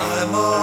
I'm all